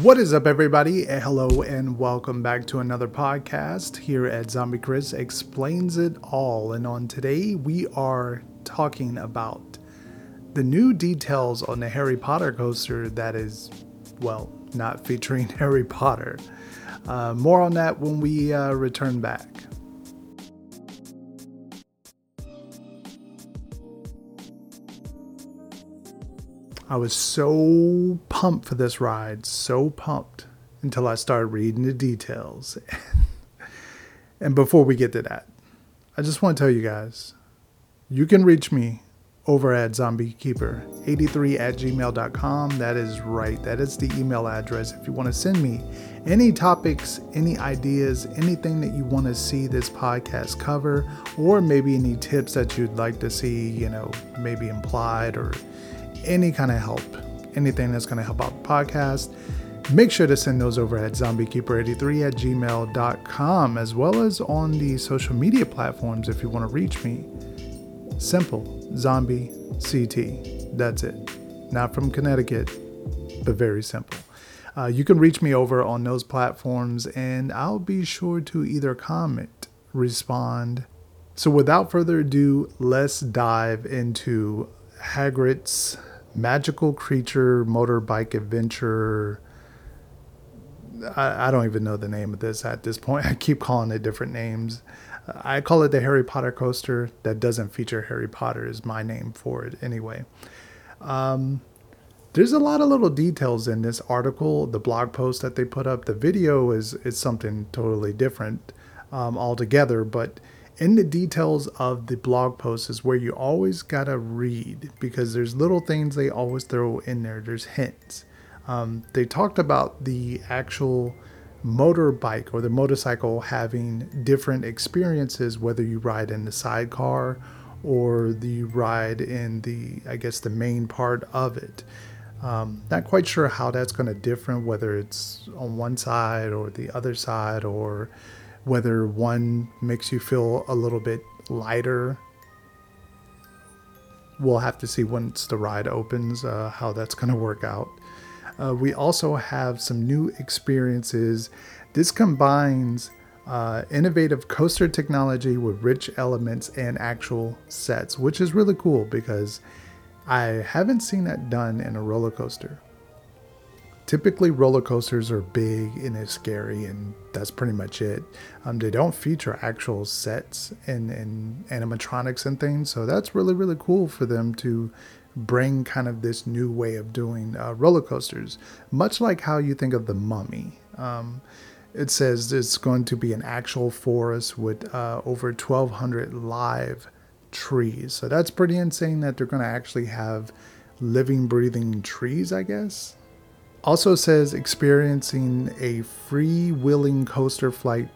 What is up, everybody? Hello, and welcome back to another podcast here at Zombie Chris Explains It All. And on today, we are talking about the new details on the Harry Potter coaster that is, well, not featuring Harry Potter. Uh, more on that when we uh, return back. I was so pumped for this ride, so pumped until I started reading the details. and before we get to that, I just want to tell you guys you can reach me over at zombiekeeper83 at gmail.com. That is right. That is the email address. If you want to send me any topics, any ideas, anything that you want to see this podcast cover, or maybe any tips that you'd like to see, you know, maybe implied or any kind of help, anything that's going to help out the podcast, make sure to send those over at zombiekeeper83 at gmail.com, as well as on the social media platforms if you want to reach me. Simple Zombie CT. That's it. Not from Connecticut, but very simple. Uh, you can reach me over on those platforms, and I'll be sure to either comment, respond. So, without further ado, let's dive into Hagrid's magical creature motorbike adventure. I, I, don't even know the name of this at this point. I keep calling it different names. I call it the Harry Potter coaster that doesn't feature Harry Potter, is my name for it anyway. Um, there's a lot of little details in this article, the blog post that they put up. The video is, is something totally different um, altogether, but in the details of the blog post is where you always gotta read because there's little things they always throw in there. There's hints. Um, they talked about the actual motorbike or the motorcycle having different experiences, whether you ride in the sidecar or the ride in the, I guess, the main part of it. Um, not quite sure how that's going to differ, whether it's on one side or the other side, or whether one makes you feel a little bit lighter. We'll have to see once the ride opens uh, how that's going to work out. Uh, we also have some new experiences. This combines uh, innovative coaster technology with rich elements and actual sets, which is really cool because I haven't seen that done in a roller coaster. Typically, roller coasters are big and it's scary, and that's pretty much it. Um, they don't feature actual sets and, and animatronics and things, so that's really, really cool for them to bring kind of this new way of doing uh, roller coasters, much like how you think of the mummy. Um, it says it's going to be an actual forest with uh, over 1,200 live trees. So that's pretty insane that they're going to actually have living, breathing trees, I guess. Also says experiencing a free willing coaster flight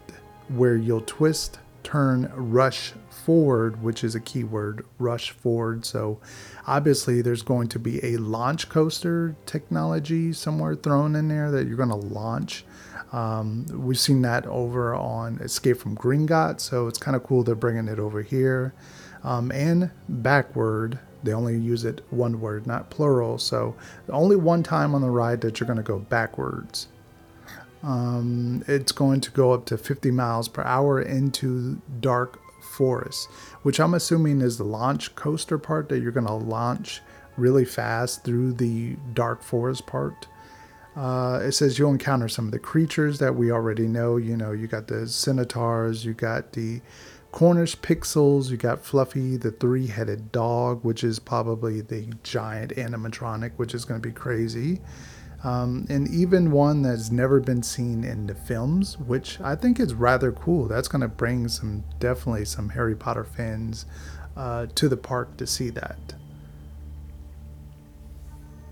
where you'll twist, turn, rush forward, which is a keyword, rush forward. So obviously there's going to be a launch coaster technology somewhere thrown in there that you're going to launch. Um, we've seen that over on Escape from Gringotts, so it's kind of cool they're bringing it over here. Um, and backward, they only use it one word, not plural. So only one time on the ride that you're going to go backwards. Um, it's going to go up to 50 miles per hour into dark forest, which I'm assuming is the launch coaster part that you're going to launch really fast through the dark forest part. Uh, it says you'll encounter some of the creatures that we already know. You know, you got the centaurs, you got the Cornish pixies, you got Fluffy, the three headed dog, which is probably the giant animatronic, which is going to be crazy um, and even one that's never been seen in the films, which I think is rather cool. That's going to bring some definitely some Harry Potter fans uh, to the park to see that.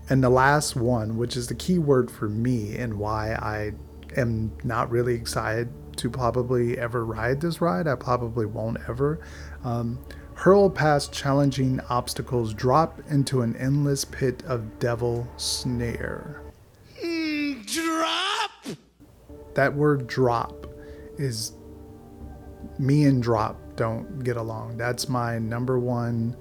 And the last one, which is the key word for me and why I am not really excited to probably ever ride this ride, I probably won't ever. Um, hurl past challenging obstacles, drop into an endless pit of devil snare. Drop that word drop is me and drop don't get along. That's my number one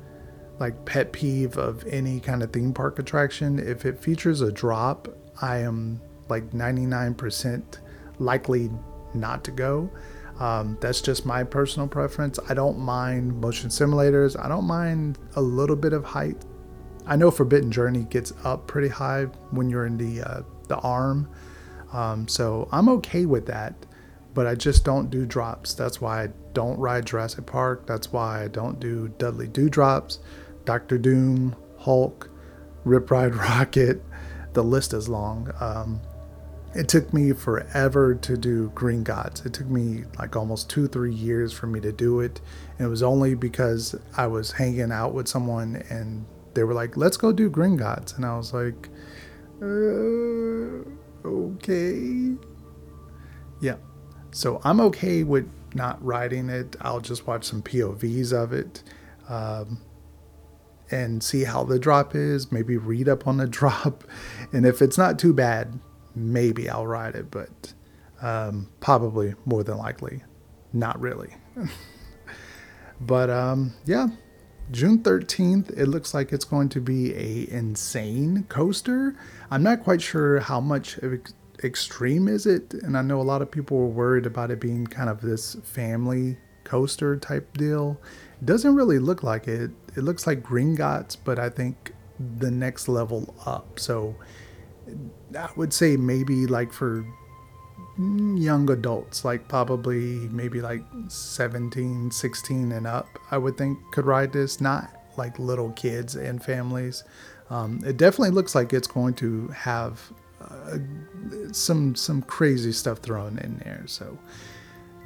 like pet peeve of any kind of theme park attraction. If it features a drop, I am like 99% likely not to go. Um, that's just my personal preference. I don't mind motion simulators. I don't mind a little bit of height. I know Forbidden Journey gets up pretty high when you're in the uh, the arm, um, so I'm okay with that. But I just don't do drops. That's why I don't ride Jurassic Park. That's why I don't do Dudley Do Drops, Doctor Doom, Hulk, Rip Ride Rockit. The list is long. Um, it took me forever to do Gringotts. It took me like almost two, three years for me to do it. And it was only because I was hanging out with someone and they were like, let's go do Gringotts. And I was like, uh, okay. Yeah. So I'm okay with not writing it. I'll just watch some POVs of it. Um, and see how the drop is, maybe read up on the drop. And if it's not too bad, maybe I'll ride it, but um, probably more than likely, not really. but um, yeah, June 13th, it looks like it's going to be a insane coaster. I'm not quite sure how much extreme is it, and I know a lot of people were worried about it being kind of this family coaster type deal. It doesn't really look like it. It looks like Gringotts, but I think the next level up. So I would say maybe like for young adults, like probably maybe like 17, 16 and up, I would think could ride this, not like little kids and families. Um, it definitely looks like it's going to have uh, some some crazy stuff thrown in there. So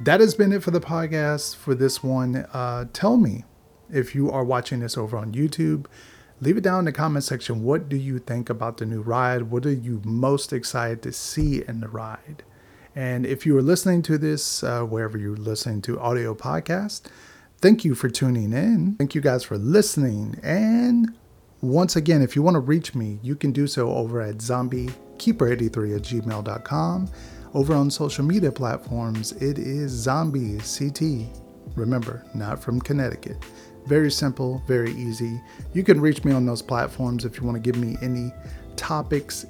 that has been it for the podcast for this one. Uh, tell me if you are watching this over on YouTube leave it down in the comment section. What do you think about the new ride? What are you most excited to see in the ride? And if you are listening to this, uh, wherever you're listening to audio podcast, thank you for tuning in. Thank you guys for listening. And once again, if you want to reach me, you can do so over at zombiekeeper83 at gmail.com. Over on social media platforms, it is zombie CT. Remember, not from Connecticut. Very simple, very easy. You can reach me on those platforms if you want to give me any topics.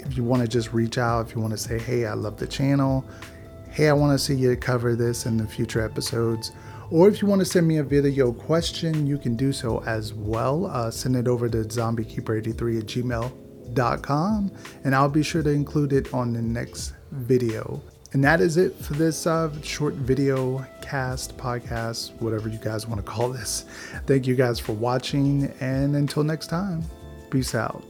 If you want to just reach out, if you want to say, hey, I love the channel. Hey, I want to see you cover this in the future episodes. Or if you want to send me a video question, you can do so as well. Uh, send it over to zombiekeeper83 at gmail.com and I'll be sure to include it on the next video. And that is it for this uh, short video cast, podcast, whatever you guys want to call this. Thank you guys for watching, and until next time, peace out.